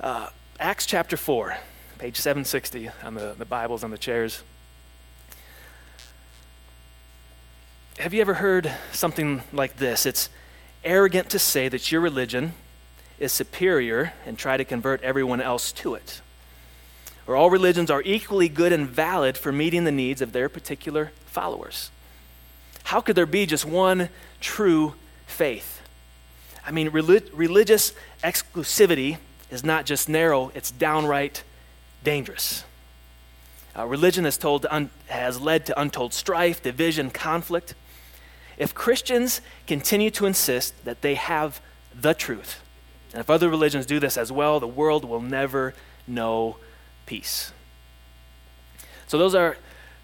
Uh, Acts chapter 4, page 760 on the, the Bibles on the chairs. Have you ever heard something like this? It's arrogant to say that your religion is superior and try to convert everyone else to it. Or all religions are equally good and valid for meeting the needs of their particular followers. How could there be just one true faith? I mean, relig- religious exclusivity is not just narrow, it's downright dangerous. Uh, religion has, told un- has led to untold strife, division, conflict. If Christians continue to insist that they have the truth, and if other religions do this as well, the world will never know peace. So, those are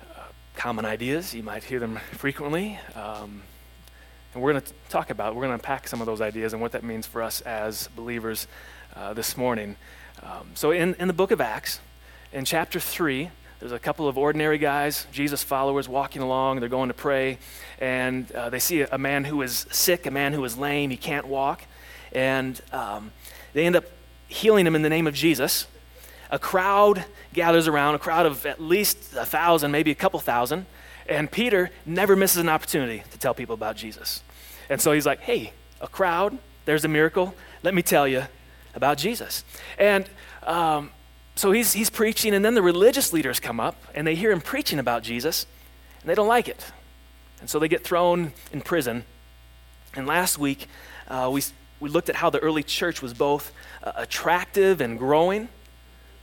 uh, common ideas. You might hear them frequently. Um, and we're going to talk about, we're going to unpack some of those ideas and what that means for us as believers uh, this morning. Um, so, in, in the book of Acts, in chapter 3, there's a couple of ordinary guys, Jesus followers, walking along. They're going to pray, and uh, they see a, a, man who is sick, a man who is lame, he can't walk. And um, they end up healing him in the name of Jesus a crowd gathers around, a crowd of at least a thousand, maybe a couple thousand, and Peter never misses an opportunity to tell people about Jesus. And so he's like, hey, a crowd, there's a miracle. Let me tell you about Jesus. And um, so he's, he's preaching, and then the religious leaders come up and they hear him preaching about Jesus, and they don't like it. And so they get thrown in prison. And last week, uh, we, we looked at how the early church was both uh, attractive and growing,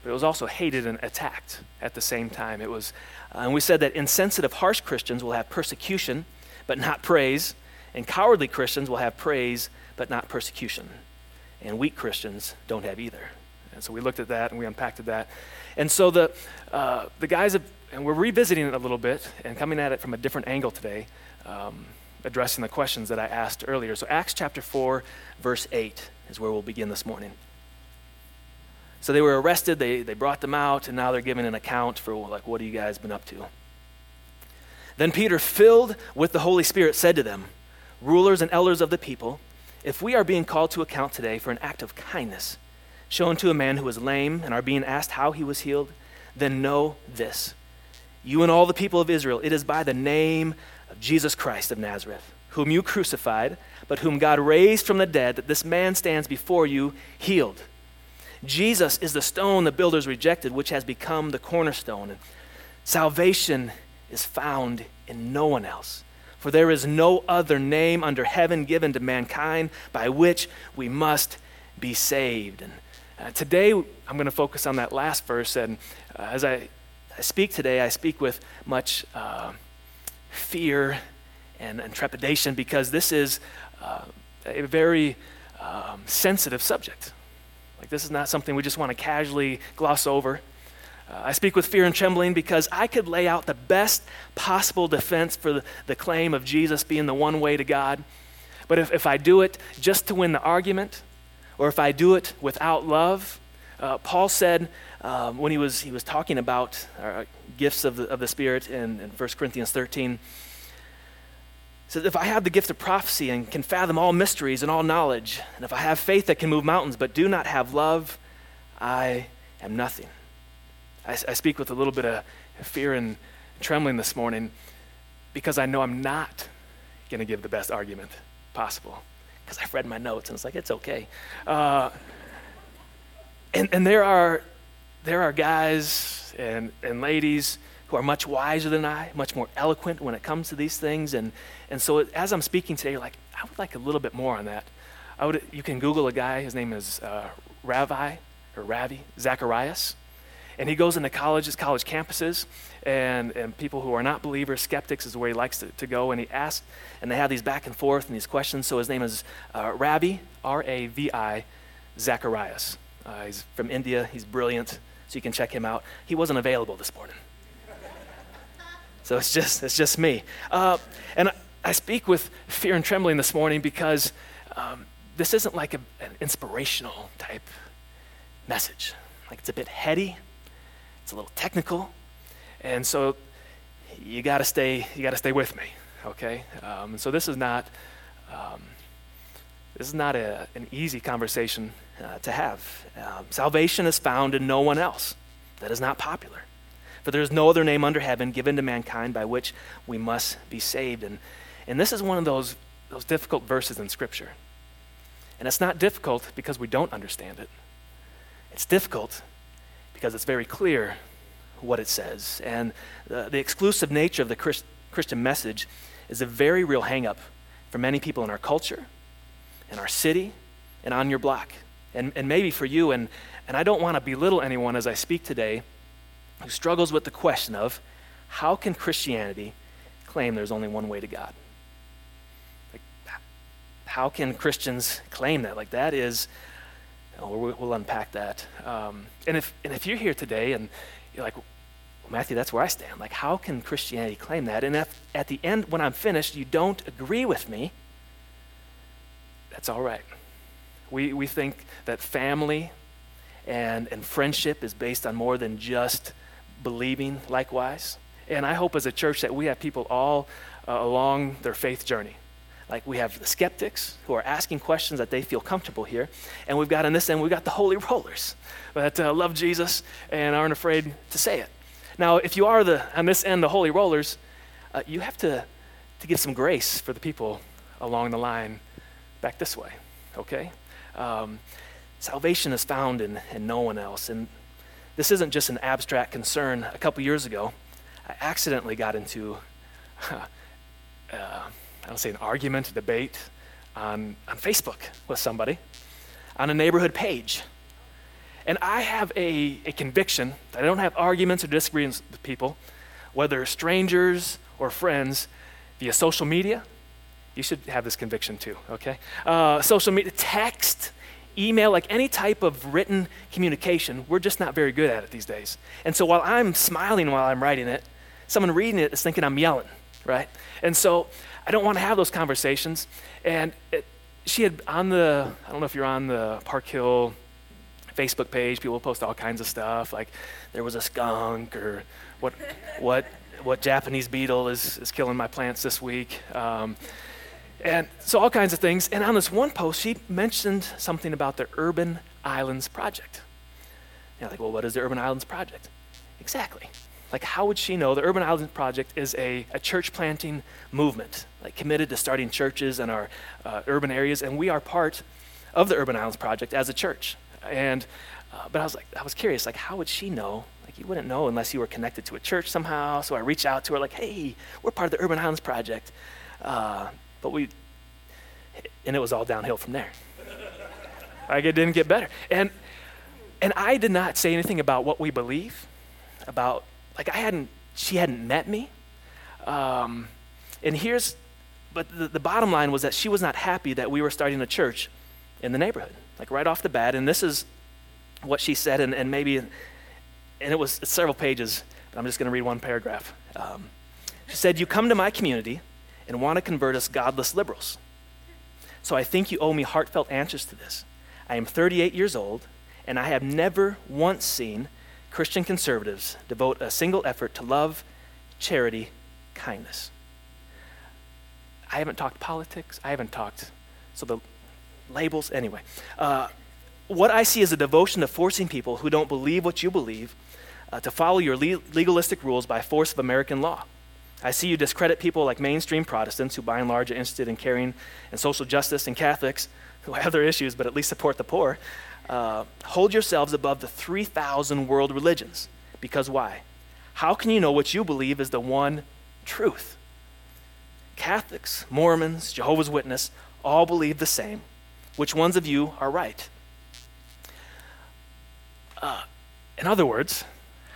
but it was also hated and attacked at the same time. It was, uh, and we said that insensitive, harsh Christians will have persecution, but not praise, and cowardly Christians will have praise, but not persecution. And weak Christians don't have either. And so we looked at that and we unpacked that. And so the, uh, the guys have, and we're revisiting it a little bit and coming at it from a different angle today, um, addressing the questions that I asked earlier. So Acts chapter 4, verse 8 is where we'll begin this morning. So they were arrested, they, they brought them out, and now they're giving an account for, like, what have you guys been up to? Then Peter, filled with the Holy Spirit, said to them, Rulers and elders of the people, if we are being called to account today for an act of kindness shown to a man who was lame and are being asked how he was healed, then know this. You and all the people of Israel, it is by the name of Jesus Christ of Nazareth, whom you crucified, but whom God raised from the dead, that this man stands before you healed. Jesus is the stone the builders rejected, which has become the cornerstone. Salvation is found in no one else. For there is no other name under heaven given to mankind by which we must be saved. And uh, today, I'm going to focus on that last verse. And uh, as I, I, speak today, I speak with much uh, fear and, and, trepidation because this is uh, a very um, sensitive subject. Like, this is not something we just want to casually gloss over. Uh, I speak with fear and trembling because I could lay out the best possible defense for the, the claim of Jesus being the one way to God. But if, if I do it just to win the argument, or if I do it without love, uh, Paul said um, when he was, he was talking about uh, gifts of the, of the Spirit in, in 1 Corinthians 13, says, If I have the gift of prophecy and can fathom all mysteries and all knowledge, and if I have faith that can move mountains but do not have love, I am nothing. I, I speak with a little bit of fear and trembling this morning because I know I'm not going to give the best argument possible. Because I've read my notes and it's like, it's okay. Uh, and, and there are there are guys and, and ladies who are much wiser than I, much more eloquent when it comes to these things. And, and so as I'm speaking today, like, I would like a little bit more on that. I would, you can Google a guy, his name is uh, Ravi, or Ravi, Zacharias. And he goes into colleges, college campuses, and, and people who are not believers, skeptics is where he likes to, to go. And he asks, and they have these back and forth and these questions. So his name is uh, Ravi, R A V I, Zacharias. Uh, he's from India. He's brilliant, so you can check him out. He wasn't available this morning. So it's just, it's just me. Uh, and I, I, speak with fear and trembling this morning because um, this isn't like a, an inspirational type message. Like it's a bit heady, it's a little technical, and so you got to stay. You got to stay with me, okay? Um, so this is not um, This is not a, an easy conversation uh, to have. Um, salvation is found in no one else. That is not popular. For there is no other name under heaven given to mankind by which we must be saved. And, and this is one of those, those difficult verses in Scripture. And it's not difficult because we don't understand it, it's difficult because it's very clear what it says. And the, the exclusive nature of the Christ, Christian message is a very real hangup for many people in our culture, in our city, and on your block. And, and maybe for you, and, and I don't want to belittle anyone as I speak today who struggles with the question of how can Christianity claim there's only one way to God? Like, how can Christians claim that? Like, that is, we'll, unpack that. Um, and, if, and if you're here today and you're like, well, Matthew, that's where I stand. Like, how can Christianity claim that? And if at the end, when I'm finished, you don't agree with me, that's all right. We, we think that family and, and friendship is based on more than just believing likewise. And I hope as a church that we have people all uh, along their faith journey. Like we have the skeptics who are asking questions that they feel comfortable here. And we've got on this end, we've got the holy rollers that uh, love Jesus and aren't afraid to say it. Now, if you are the, on this end, the holy rollers, uh, you have to, to give some grace for the people along the line back this way, okay? Um, salvation is found in, in no one else. And this isn't just an abstract concern. A couple years ago, I accidentally got into, uh, I don't say an argument, a debate on, on Facebook with somebody on a neighborhood page. And I have a, a conviction that I don't have arguments or disagreements with people, whether strangers or friends, via social media. You should have this conviction too, okay? Uh, social media, text, email, like any type of written communication, we're just not very good at it these days. And so while I'm smiling while I'm writing it, someone reading it is thinking I'm yelling, right? And so I don't want to have those conversations. And it, she had on the, I don't know if you're on the Park Hill Facebook page, people post all kinds of stuff, like there was a skunk or what, what, what Japanese beetle is, is killing my plants this week. Um, and so all kinds of things. And on this one post, she mentioned something about the Urban Islands Project. And I'm like, well, what is the Urban Islands Project? Exactly. Like, how would she know the Urban Islands Project is a, a church planting movement, like committed to starting churches in our uh, urban areas, and we are part of the Urban Islands Project as a church. And, uh, but I was like, I was curious, like, how would she know? Like, you wouldn't know unless you were connected to a church somehow. So I reached out to her, like, hey, we're part of the Urban Islands Project. Uh, but we, and it was all downhill from there. like it didn't get better. And, and I did not say anything about what we believe, about, like I hadn't, she hadn't met me. Um, and here's, but the, the bottom line was that she was not happy that we were starting a church in the neighborhood, like right off the bat. And this is what she said, and, and maybe, and it was several pages, but I'm just going to read one paragraph. Um, she said, You come to my community and want to convert us godless liberals. So I think you owe me heartfelt answers to this. I am 38 years old, and I have never once seen Christian conservatives devote a single effort to love, charity, kindness. I haven't talked politics. I haven't talked, so the labels, anyway. Uh, what I see is a devotion to forcing people who don't believe what you believe uh, to follow your le- legalistic rules by force of American law. I see you discredit people like mainstream Protestants who, by and large, are interested in caring and social justice, and Catholics who have their issues but at least support the poor. Uh, hold yourselves above the 3,000 world religions. Because why? How can you know what you believe is the one truth? Catholics, Mormons, Jehovah's Witness all believe the same. Which ones of you are right? Uh, in other words,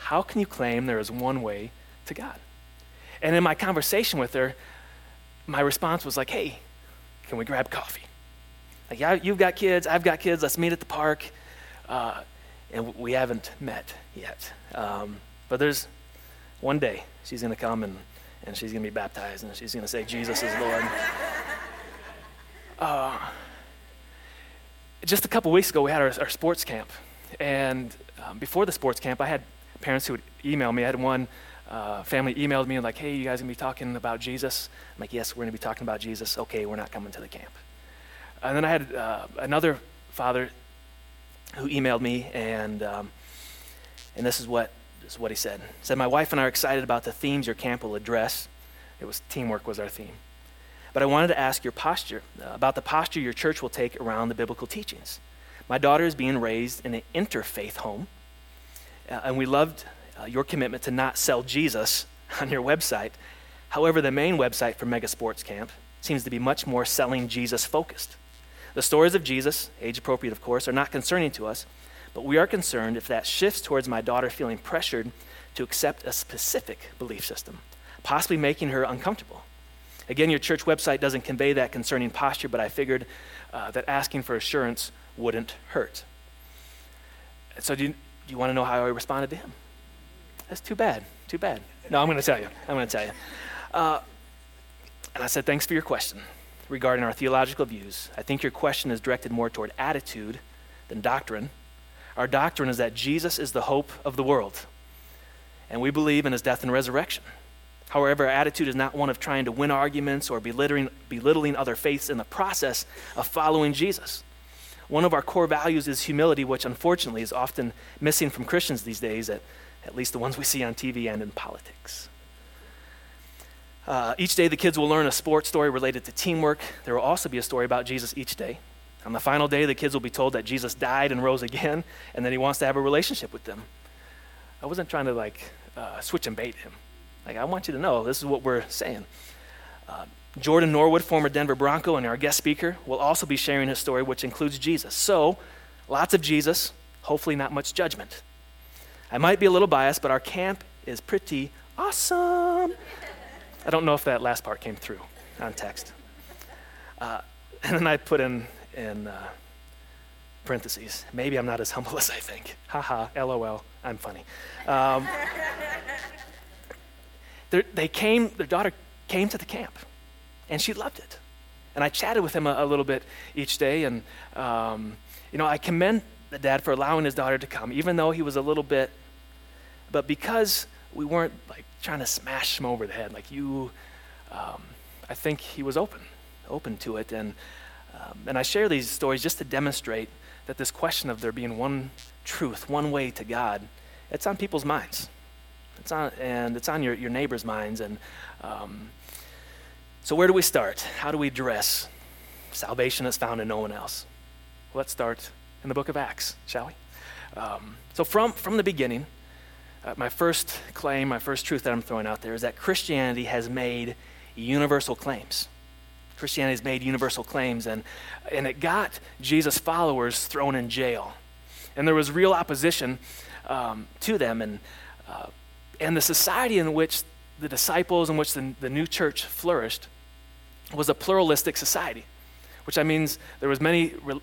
how can you claim there is one way to God? And in my conversation with her, my response was like, hey, can we grab coffee? Like, yeah, you've got kids, I've got kids, let's meet at the park. Uh, and we haven't met yet. Um, but there's one day she's going to come and, and she's going to be baptized and she's going to say, Jesus is Lord. Uh, just a couple weeks ago, we had our, our sports camp. And um, before the sports camp, I had parents who would email me. I had one uh, family emailed me and like, hey, you guys gonna be talking about Jesus? I'm like, yes, we're gonna be talking about Jesus. Okay, we're not coming to the camp. And then I had uh, another father who emailed me, and, um, and this, is what, this is what he said. He said, My wife and I are excited about the themes your camp will address. It was teamwork was our theme. But I wanted to ask your posture, uh, about the posture your church will take around the biblical teachings. My daughter is being raised in an interfaith home, uh, and we loved uh, your commitment to not sell Jesus on your website. However, the main website for Mega Sports Camp seems to be much more selling Jesus focused. The stories of Jesus, age appropriate of course, are not concerning to us, but we are concerned if that shifts towards my daughter feeling pressured to accept a specific belief system, possibly making her uncomfortable. Again, your church website doesn't convey that concerning posture, but I figured uh, that asking for assurance wouldn't hurt. So, do you, do you want to know how I responded to him? That's too bad. Too bad. No, I'm going to tell you. I'm going to tell you. Uh, and I said, Thanks for your question regarding our theological views. I think your question is directed more toward attitude than doctrine. Our doctrine is that Jesus is the hope of the world, and we believe in his death and resurrection. However, our attitude is not one of trying to win arguments or belittling, belittling other faiths in the process of following Jesus. One of our core values is humility, which unfortunately is often missing from Christians these days, at, at least the ones we see on TV and in politics. Uh, each day, the kids will learn a sports story related to teamwork. There will also be a story about Jesus each day. On the final day, the kids will be told that Jesus died and rose again, and that he wants to have a relationship with them. I wasn't trying to like uh, switch and bait him. Like, I want you to know this is what we're saying. Uh, Jordan Norwood, former Denver Bronco, and our guest speaker, will also be sharing his story, which includes Jesus. So, lots of Jesus, hopefully, not much judgment. I might be a little biased, but our camp is pretty awesome. I don't know if that last part came through on text. Uh, and then I put in, in uh, parentheses, maybe I'm not as humble as I think. Haha, lol, I'm funny. Um, they came, their daughter came to the camp, and she loved it. And I chatted with him a, a little bit each day, and, um, you know, I commend the dad for allowing his daughter to come, even though he was a little bit, but because we weren't like trying to smash him over the head. Like you, um, I think he was open, open to it. And, um, and I share these stories just to demonstrate that this question of there being one truth, one way to God, it's on people's minds. It's on, and it's on your, your neighbor's minds. And um, so, where do we start? How do we address salvation that's found in no one else? Let's start in the book of Acts, shall we? Um, so, from, from the beginning, uh, my first claim, my first truth that I'm throwing out there is that Christianity has made universal claims. Christianity has made universal claims, and, and it got Jesus' followers thrown in jail. And there was real opposition um, to them. And, uh, and the society in which the disciples, in which the, the new church flourished, was a pluralistic society, which I means there was many re-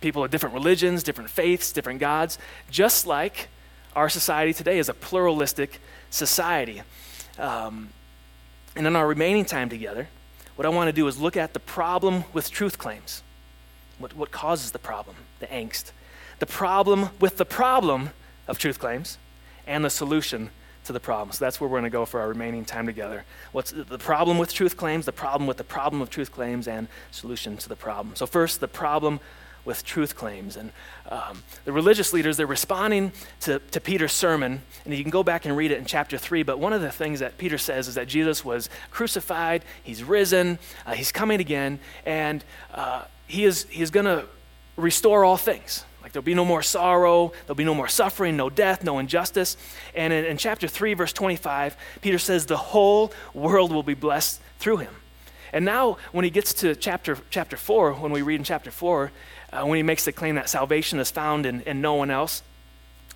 people of different religions, different faiths, different gods, just like our society today is a pluralistic society. Um, and in our remaining time together, what I want to do is look at the problem with truth claims. What, what causes the problem, the angst, the problem with the problem of truth claims, and the solution to the problem. So that's where we're going to go for our remaining time together. What's the problem with truth claims, the problem with the problem of truth claims, and solution to the problem. So, first, the problem with truth claims. And um, the religious leaders, they're responding to, to Peter's sermon, and you can go back and read it in chapter 3. But one of the things that Peter says is that Jesus was crucified, he's risen, uh, he's coming again, and uh, he is, going to restore all things. Like there'll be no more sorrow, there'll be no more suffering, no death, no injustice. And in, in chapter 3, verse 25, Peter says the whole world will be blessed through him. And now, when he gets to chapter, chapter 4, when we read in chapter 4, uh, when he makes the claim that salvation is found in, in no one else.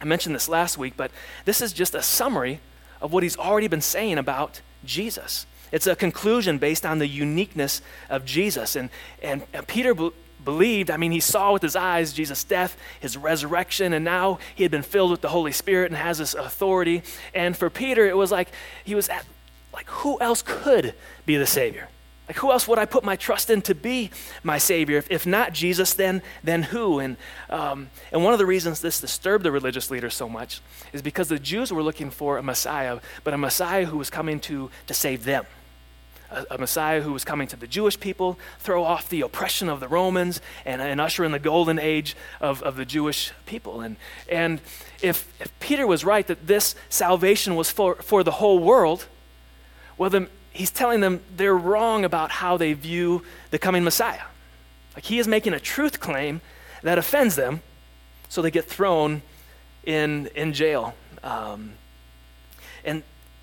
I mentioned this last week, but this is just a summary of what he's already been saying about Jesus. It's a conclusion based on the uniqueness of Jesus. And, and, and Peter be- believed, I mean, he saw with his eyes Jesus' death, his resurrection, and now he had been filled with the Holy Spirit and has this authority. And for Peter, it was like he was at, like, who else could be the Savior? Like, who else would I put my trust in to be my Savior? If, if not Jesus, then, then who? And, um, and one of the reasons this disturbed the religious leaders so much is because the Jews were looking for a Messiah, but a Messiah who was coming to, to save them. a, a, Messiah who was coming to the Jewish people, throw off the oppression of the Romans, and, and usher in the golden age of, of the Jewish people. And, and if, if Peter was right that this salvation was for, for the whole world, well, then he's telling them they're wrong about how they view the coming Messiah. Like he is making a truth claim that offends them, so they get thrown in, in jail. Um, and,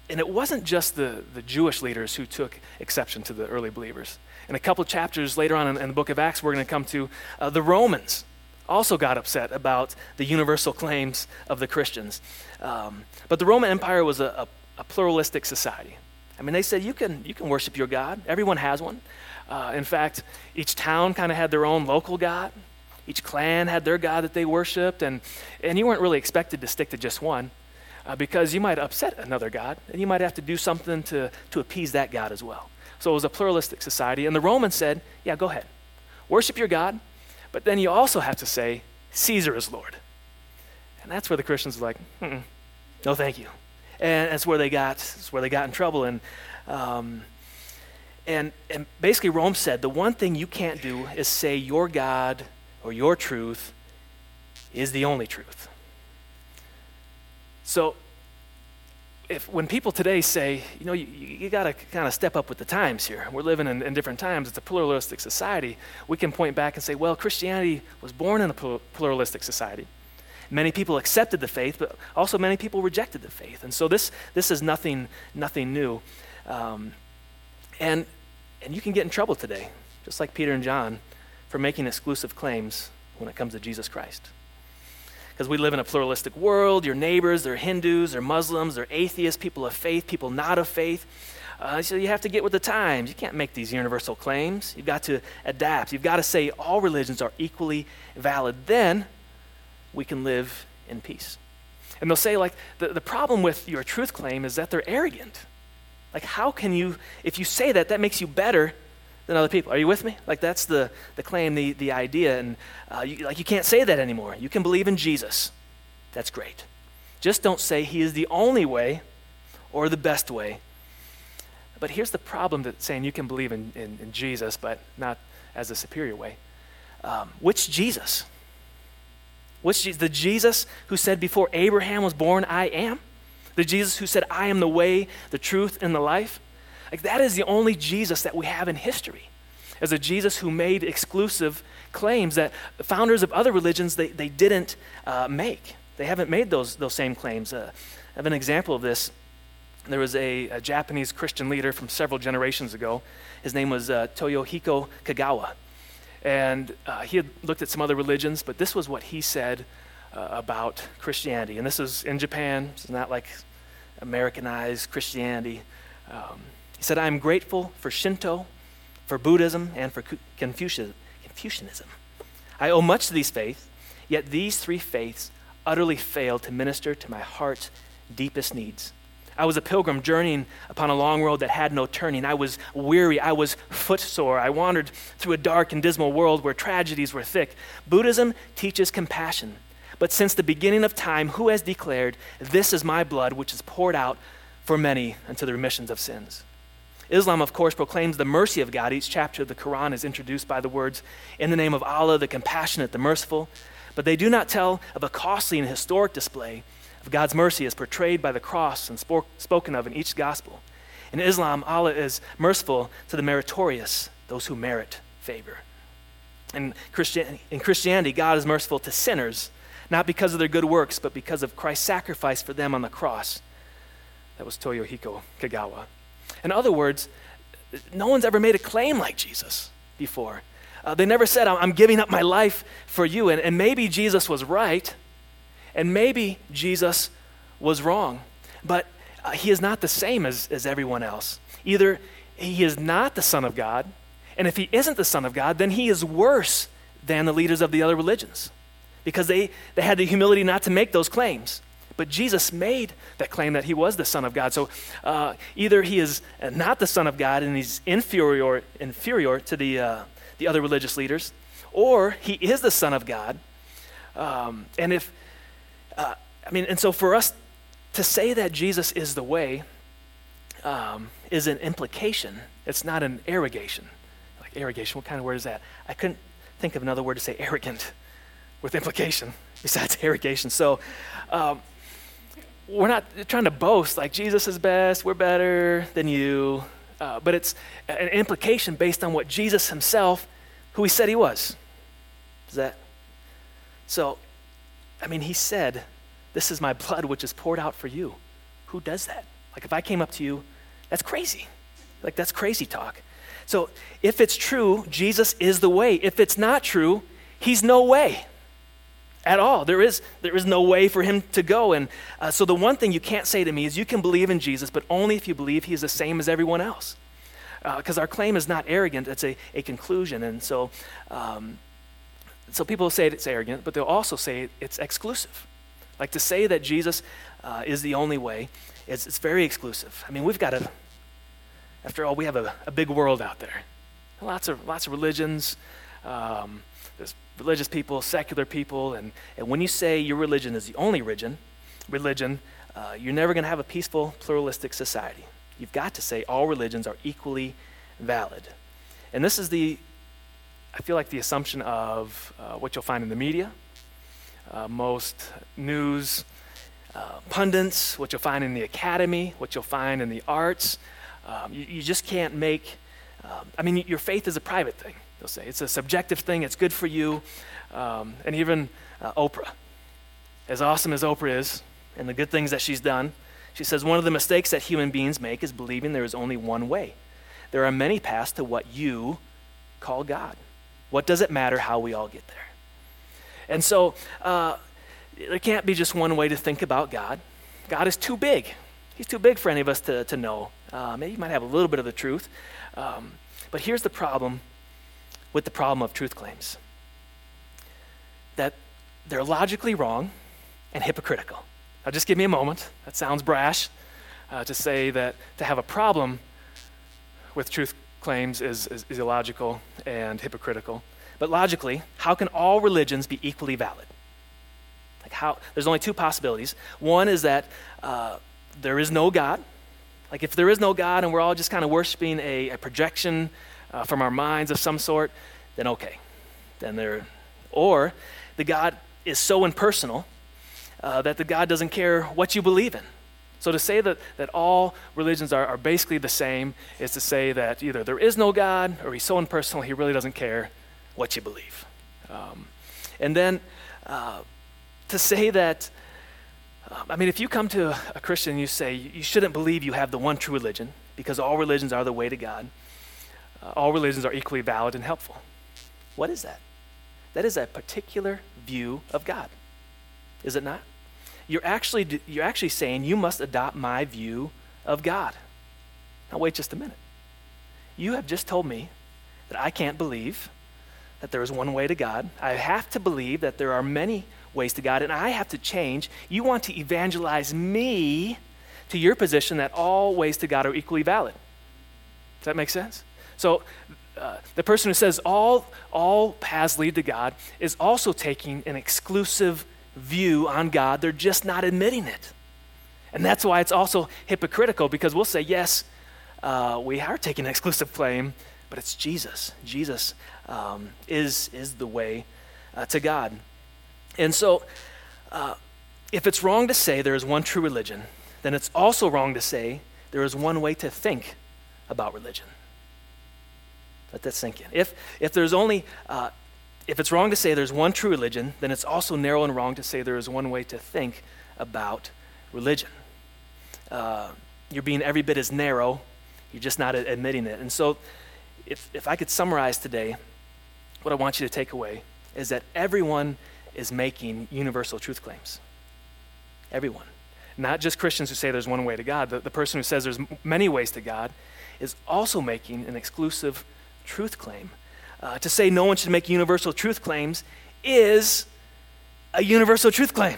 and it wasn't just the, the Jewish leaders who took exception to the early believers. In a couple chapters later on in, in the book of Acts, we're going to come to uh, the Romans also got upset about the universal claims of the Christians. Um, but the Roman Empire was a, a, a, pluralistic society. I mean, they said you can, you can worship your God, everyone has one. Uh, in fact, each town kind of had their own local God. Each clan had their God that they worshiped, and, and you weren't really expected to stick to just one uh, because you might upset another God, and you might have to do something to, to appease that God as well. So it was a pluralistic society, and the Romans said, Yeah, go ahead. Worship your God, but then you also have to say, Caesar is Lord. And that's where the Christians were like, no, thank you. And that's where they got, that's where they got in trouble. And, um, and, and basically, Rome said the one thing you can't do is say your God or your truth is the only truth. So, if when people today say, you know, you, you got to kind of step up with the times here. We're living in, in, different times. It's a pluralistic society. We can point back and say, well, Christianity was born in a pluralistic society. Many people accepted the faith, but also many people rejected the faith. And so this, this is nothing, nothing new. Um, and, and you can get in trouble today, just like Peter and John, for making exclusive claims when it comes to Jesus Christ. Because we live in a pluralistic world. Your neighbors, they're Hindus, they're Muslims, they're atheists, people of faith, people not of faith. Uh, so you have to get with the times. You can't make these universal claims. You've got to adapt. You've got to say all religions are equally valid. Then we can live in peace. And they'll say, like, the, the problem with your truth claim is that they're arrogant. Like, how can you, if you say that, that makes you better than other people. Are you with me? Like that's the, the claim, the, the idea. And uh, you, like you can't say that anymore. You can believe in Jesus. That's great. Just don't say he is the only way or the best way. But here's the problem that saying you can believe in, in, in Jesus, but not as a superior way. Um, which Jesus? Which the Jesus who said before Abraham was born, I am? The Jesus who said, I am the way, the truth, and the life? Like, that is the only Jesus that we have in history, as a Jesus who made exclusive claims that founders of other religions, they, they didn't uh, make. They haven't made those, those same claims. Uh, I have an example of this. There was a, a, Japanese Christian leader from several generations ago. His name was uh, Toyohiko Kagawa. And uh, he had looked at some other religions, but this was what he said uh, about Christianity. And this is in Japan. It's not like Americanized Christianity. Um, he said, I am grateful for Shinto, for Buddhism, and for Confucianism. I owe much to these faiths, yet these three faiths utterly fail to minister to my heart's deepest needs. I was a pilgrim journeying upon a long road that had no turning. I was weary. I was footsore. I wandered through a dark and dismal world where tragedies were thick. Buddhism teaches compassion. But since the beginning of time, who has declared, This is my blood, which is poured out for many unto the remissions of sins? Islam, of course, proclaims the mercy of God. Each chapter of the Quran is introduced by the words, In the name of Allah, the compassionate, the merciful. But they do not tell of a costly and historic display of God's mercy is portrayed by the cross and spoke, spoken of in each gospel. In Islam, Allah is merciful to the meritorious, those who merit favor. In, Christian, in Christianity, God is merciful to sinners, not because of their good works, but because of Christ's sacrifice for them on the cross. That was Toyohiko Kagawa. In other words, no one's ever made a claim like Jesus before. Uh, they never said, I'm giving up my life for you. And, and maybe Jesus was right, and maybe Jesus was wrong. But uh, he is not the same as, as everyone else. Either he is not the Son of God, and if he isn't the Son of God, then he is worse than the leaders of the other religions because they, they had the humility not to make those claims. But Jesus made that claim that he was the Son of God. So uh, either he is not the Son of God and he's inferior, inferior to the, uh, the other religious leaders, or he is the Son of God. Um, and if, uh, I mean, and so for us to say that Jesus is the way um, is an implication It's not an arrogation. Like arrogation, what kind of word is that? I couldn't think of another word to say arrogant with implication besides arrogation. So um, we're not trying to boast like Jesus is best, we're better than you. Uh, but it's an implication based on what Jesus himself, who he said he was. Is that? So, I mean, he said, This is my blood which is poured out for you. Who does that? Like, if I came up to you, that's crazy. Like, that's crazy talk. So, if it's true, Jesus is the way. If it's not true, he's no way at all. There is, there is no way for him to go. And uh, so, the one thing you can't say to me is you can believe in Jesus, but only if you believe he is the same as everyone else. Because uh, our claim is not arrogant, it's a, a conclusion. And so, um, so people say it's arrogant, but they'll also say it's exclusive. Like to say that Jesus uh, is the only way, it's, it's very exclusive. I mean, we've got a, after all, we have a, a big world out there. Lots of, lots of religions. Um, there's religious people, secular people, and, and when you say your religion is the only religion, religion, uh, you're never going to have a peaceful, pluralistic society. You've got to say all religions are equally valid. And this is the, I feel like the assumption of uh, what you'll find in the media, uh, most news uh, pundits, what you'll find in the academy, what you'll find in the arts. Um, you, you, just can't make, um, I mean, your faith is a private thing, they'll say. It's a subjective thing, it's good for you. Um, and even uh, Oprah, as awesome as Oprah is, and the good things that she's done, she says one of the mistakes that human beings make is believing there is only one way. There are many paths to what you call God. What does it matter how we all get there? And so uh, there can't be just one way to think about God. God is too big. He's too big for any of us to, to know. Uh, maybe you might have a little bit of the truth. Um, but here's the problem with the problem of truth claims that they're logically wrong and hypocritical. Now, just give me a moment. That sounds brash uh, to say that to have a problem with truth claims is, is, is illogical and hypocritical. But logically, how can all religions be equally valid? Like how? There's only two possibilities. One is that uh, there is no God. Like if there is no God and we're all just kind of worshiping a, a projection uh, from our minds of some sort, then okay, then there. Or the God is so impersonal uh, that the God doesn't care what you believe in. So to say that, that all religions are, are basically the same is to say that either there is no God or he's so impersonal he really doesn't care what you believe. Um, and then uh, to say that, uh, I mean, if you come to a Christian and you say you shouldn't believe you have the one true religion because all religions are the way to God, uh, all religions are equally valid and helpful. What is that? That is a particular view of God, is it not? You're actually, you're actually saying you must adopt my view of God. Now, wait just a minute. You have just told me that I can't believe that there is one way to God. I have to believe that there are many ways to God, and I have to change. You want to evangelize me to your position that all ways to God are equally valid. Does that make sense? So, uh, the person who says all, all paths lead to God is also taking an exclusive view on God. They're just not admitting it. And that's why it's also hypocritical because we'll say, yes, uh, we are taking an exclusive claim, but it's Jesus. Jesus um, is, is the way uh, to God. And so, uh, if it's wrong to say there is one true religion, then it's also wrong to say there is one way to think about religion. Let that sink in. If, if there's only, uh, if it's wrong to say there's one true religion, then it's also narrow and wrong to say there is one way to think about religion. Uh, you're being every bit as narrow, you're just not admitting it. And so, if, if I could summarize today, what I want you to take away is that everyone is making universal truth claims. Everyone. Not just Christians who say there's one way to God. The, the person who says there's many ways to God is also making an exclusive truth claim. Uh, to say no one should make universal truth claims is a universal truth claim.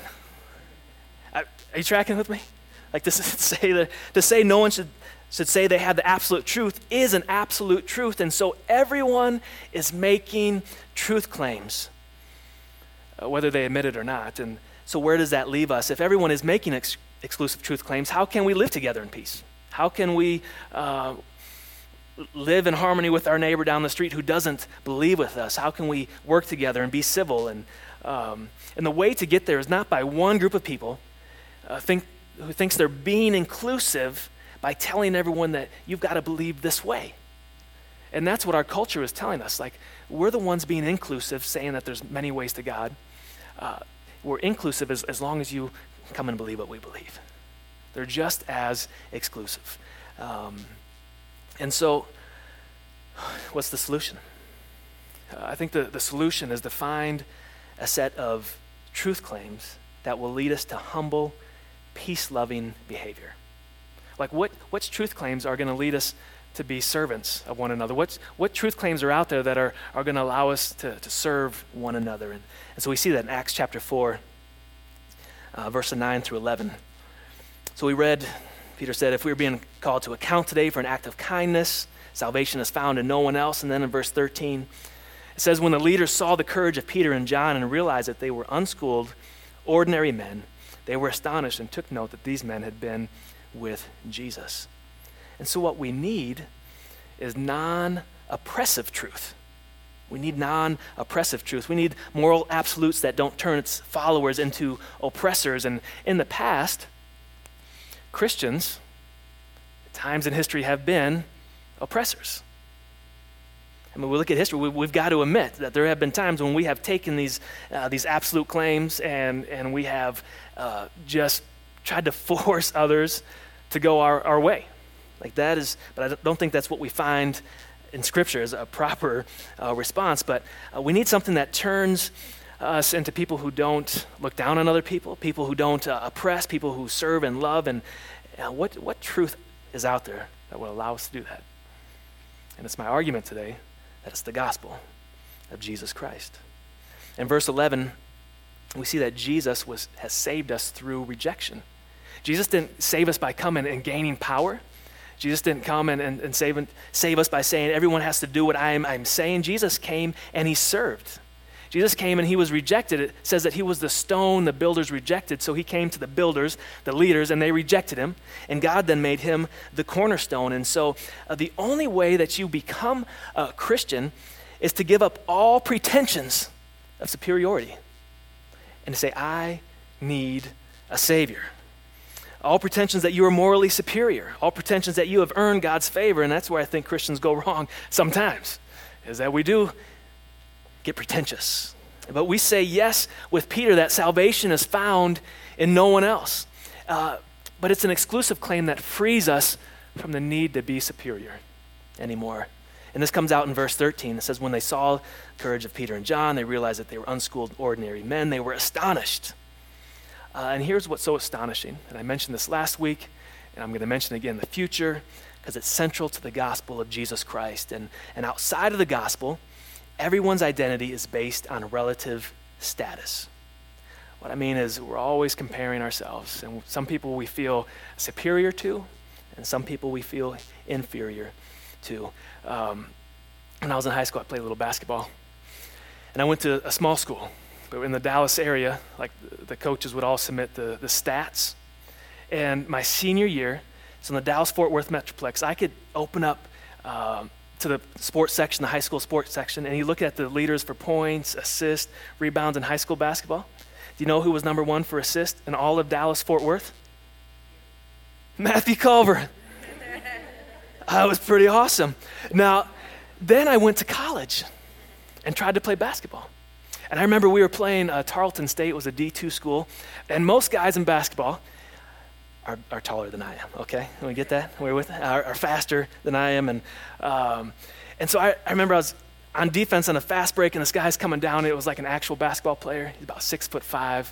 Are, are you tracking with me? Like to say that, to say no one should should say they have the absolute truth is an absolute truth. And so everyone is making truth claims uh, whether they admit it or not. And so, where does that leave us? If everyone is making ex- exclusive truth claims, how can we live together in peace? How can we uh, live in harmony with our neighbor down the street who doesn't believe with us? How can we work together and be civil? And, um, and the way to get there is not by one group of people uh, think, who thinks they're being inclusive by telling everyone that you've got to believe this way. And that's what our culture is telling us. Like, we're the ones being inclusive, saying that there's many ways to God. Uh, we're inclusive as, as long as you come and believe what we believe. They're just as exclusive. Um, and so, what's the solution? Uh, I think the, the solution is to find a set of truth claims that will lead us to humble, peace loving behavior. Like, what, what truth claims are going to lead us to be servants of one another? What's, what truth claims are out there that are, are going to allow us to, to serve one another? And, and so we see that in Acts chapter 4, uh, verse 9 through 11. So we read, Peter said, if we are being called to account today for an act of kindness, salvation is found in no one else. And then in verse 13, it says, when the leaders saw the courage of Peter and John and realized that they were unschooled, ordinary men, they were astonished and took note that these men had been with Jesus. And so, what we need is non oppressive truth. We need non oppressive truth. We need moral absolutes that don't turn its followers into oppressors. And in the past, Christians, times in history, have been oppressors. I mean, we look at history, we, have got to admit that there have been times when we have taken these, uh, these absolute claims and, and we have uh, just tried to force others to go our, our way. Like that is, but I don't think that's what we find in Scripture as a proper uh, response. But uh, we need something that turns us into people who don't look down on other people, people who don't uh, oppress, people who serve and love. And uh, what, what truth is out there that will allow us to do that? And it's my argument today that it's the gospel of Jesus Christ. In verse 11, we see that Jesus was, has saved us through rejection. Jesus didn't save us by coming and gaining power. Jesus didn't come and, and, and save, save us by saying, everyone has to do what I'm, I'm saying. Jesus came and he served. Jesus came and he was rejected. It says that he was the stone the builders rejected. So he came to the builders, the leaders, and they rejected him. And God then made him the cornerstone. And so uh, the only way that you become a Christian is to give up all pretensions of superiority and to say, I need a Savior all pretensions that you are morally superior, all pretensions that you have earned God's favor. And that's where I think Christians go wrong sometimes, is that we do get pretentious. But we say yes with Peter that salvation is found in no one else. Uh, but it's an exclusive claim that frees us from the need to be superior anymore. And this comes out in verse 13. It says, When they saw the courage of Peter and John, they realized that they were unschooled, ordinary men. They were astonished. Uh, and here's what's so astonishing. And I mentioned this last week, and I'm going to mention it again in the future because it's central to the gospel of Jesus Christ. And, and outside of the gospel, everyone's identity is based on relative status. What I mean is, we're always comparing ourselves. And some people we feel superior to, and some people we feel inferior to. Um, when I was in high school, I played a little basketball. And I went to a small school. But in the Dallas area, like the coaches would all submit the, the stats. And my senior year, so in the Dallas Fort Worth Metroplex, I could open up um, to the sports section, the high school sports section, and you look at the leaders for points, assists, rebounds in high school basketball. Do you know who was number one for assists in all of Dallas Fort Worth? Matthew Culver. that was pretty awesome. Now, then I went to college and tried to play basketball. And I remember we were playing uh, Tarleton State, was a D2 school, and most guys in basketball are, are taller than I am, okay? We get that? We're with are, are faster than I am. And, um, and so I, I remember I was on defense on a fast break, and this guy's coming down. It was like an actual basketball player. He's about six foot five.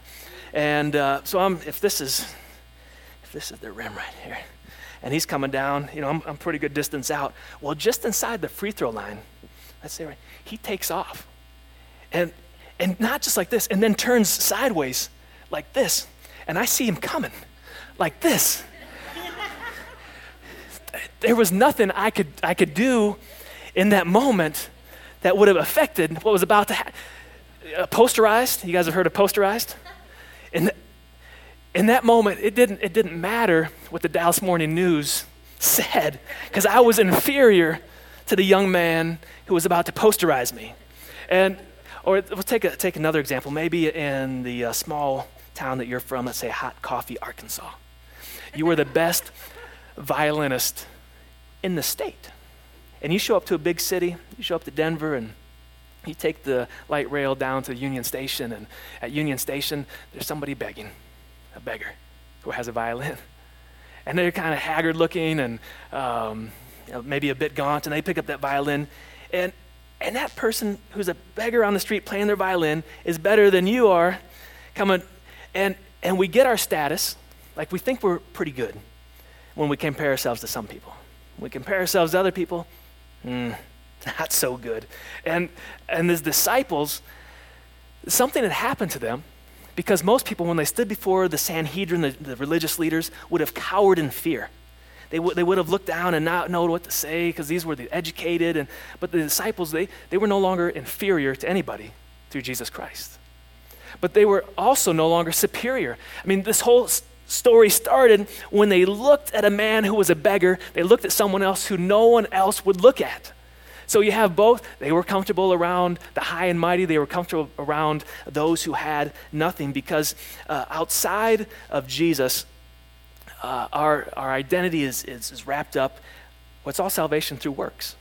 And uh, so I'm, if this is, if this is the rim right here, and he's coming down, you know, I'm, I'm pretty good distance out. Well, just inside the free throw line, let's say right, he takes off. And and not just like this, and then turns sideways like this. And I see him coming like this. there was nothing I could, I could do in that moment that would have affected what was about to happen. Uh, posterized, you guys have heard of posterized? In, the, in that moment, it didn't, it didn't matter what the Dallas Morning News said because I was inferior to the young man who was about to posterize me. And, or we'll take, a, take another example, maybe in the uh, small town that you're from, let's say Hot Coffee, Arkansas. You were the best violinist in the state. And you show up to a big city, you show up to Denver, and you take the light rail down to Union Station, and at Union Station, there's somebody begging, a beggar who has a violin. And they're kind of haggard looking and um, you know, maybe a bit gaunt, and they pick up that violin. And, and that person who's a beggar on the street playing their violin is better than you are coming. And, and we get our status, like we think we're pretty good when we compare ourselves to some people. When we compare ourselves to other people, mm, not so good. And, and as disciples, something had happened to them because most people, when they stood before the Sanhedrin, the, the religious leaders, would have cowered in fear. They, w- they would have looked down and not known what to say because these were the educated. And, but the disciples, they, they were no longer inferior to anybody through Jesus Christ. But they were also no longer superior. I mean, this whole story started when they looked at a man who was a beggar, they looked at someone else who no one else would look at. So you have both. They were comfortable around the high and mighty, they were comfortable around those who had nothing because uh, outside of Jesus, uh, our, our identity is, is, is wrapped up. What's all salvation through works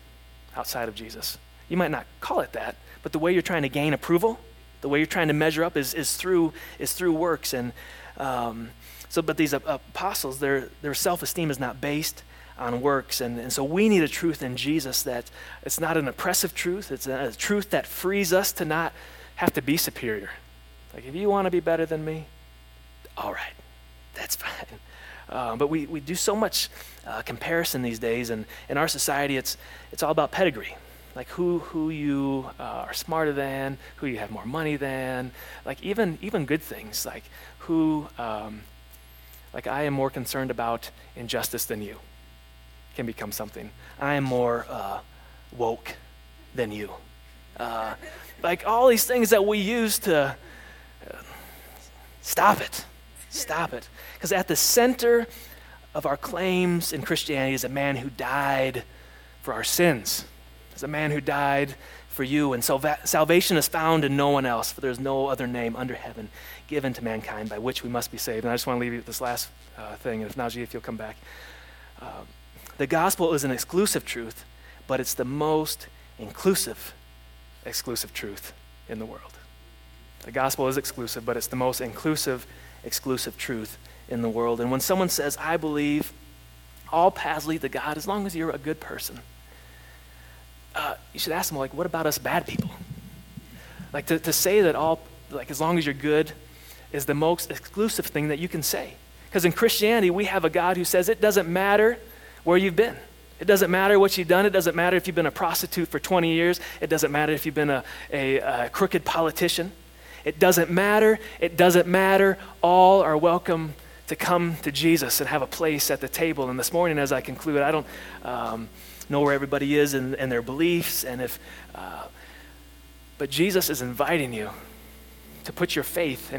outside of Jesus? You might not call it that, but the way you're trying to gain approval, the way you're trying to measure up is, is, through, is through works. And um, so, but these apostles, their, their self esteem is not based on works. And, and so we need a truth in Jesus that it's not an oppressive truth, it's a, a truth that frees us to not have to be superior. Like, if you want to be better than me, all right, that's fine. Uh, but we, we do so much uh, comparison these days, and in our society, it's, it's all about pedigree. Like who, who you uh, are smarter than, who you have more money than, like even, even good things, like who, um, like I am more concerned about injustice than you can become something. I am more uh, woke than you. Uh, like all these things that we use to uh, stop it. Stop it. Because at the center of our claims in Christianity is a man who died for our sins. Is a man who died for you. And salvation is found in no one else, for there is no other name under heaven given to mankind by which we must be saved. And I just want to leave you with this last uh, thing. And if Najee, if you'll come back. Um, the gospel is an exclusive truth, but it's the most inclusive, exclusive truth in the world. The gospel is exclusive, but it's the most inclusive, exclusive truth in the world. And when someone says, I believe all paths lead to God as long as you're a good person, uh, you should ask them, like, what about us bad people? Like, to, to say that all, like, as long as you're good is the most exclusive thing that you can say. Because in Christianity, we have a God who says it doesn't matter where you've been. It doesn't matter what you've done. It doesn't matter if you've been a prostitute for 20 years. It doesn't matter if you've been a, a, a crooked politician. It doesn't matter. It doesn't matter. All are welcome to come to Jesus and have a place at the table. And this morning, as I conclude, I don't um, know where everybody is and, in their beliefs, and if, uh, but Jesus is inviting you to put your faith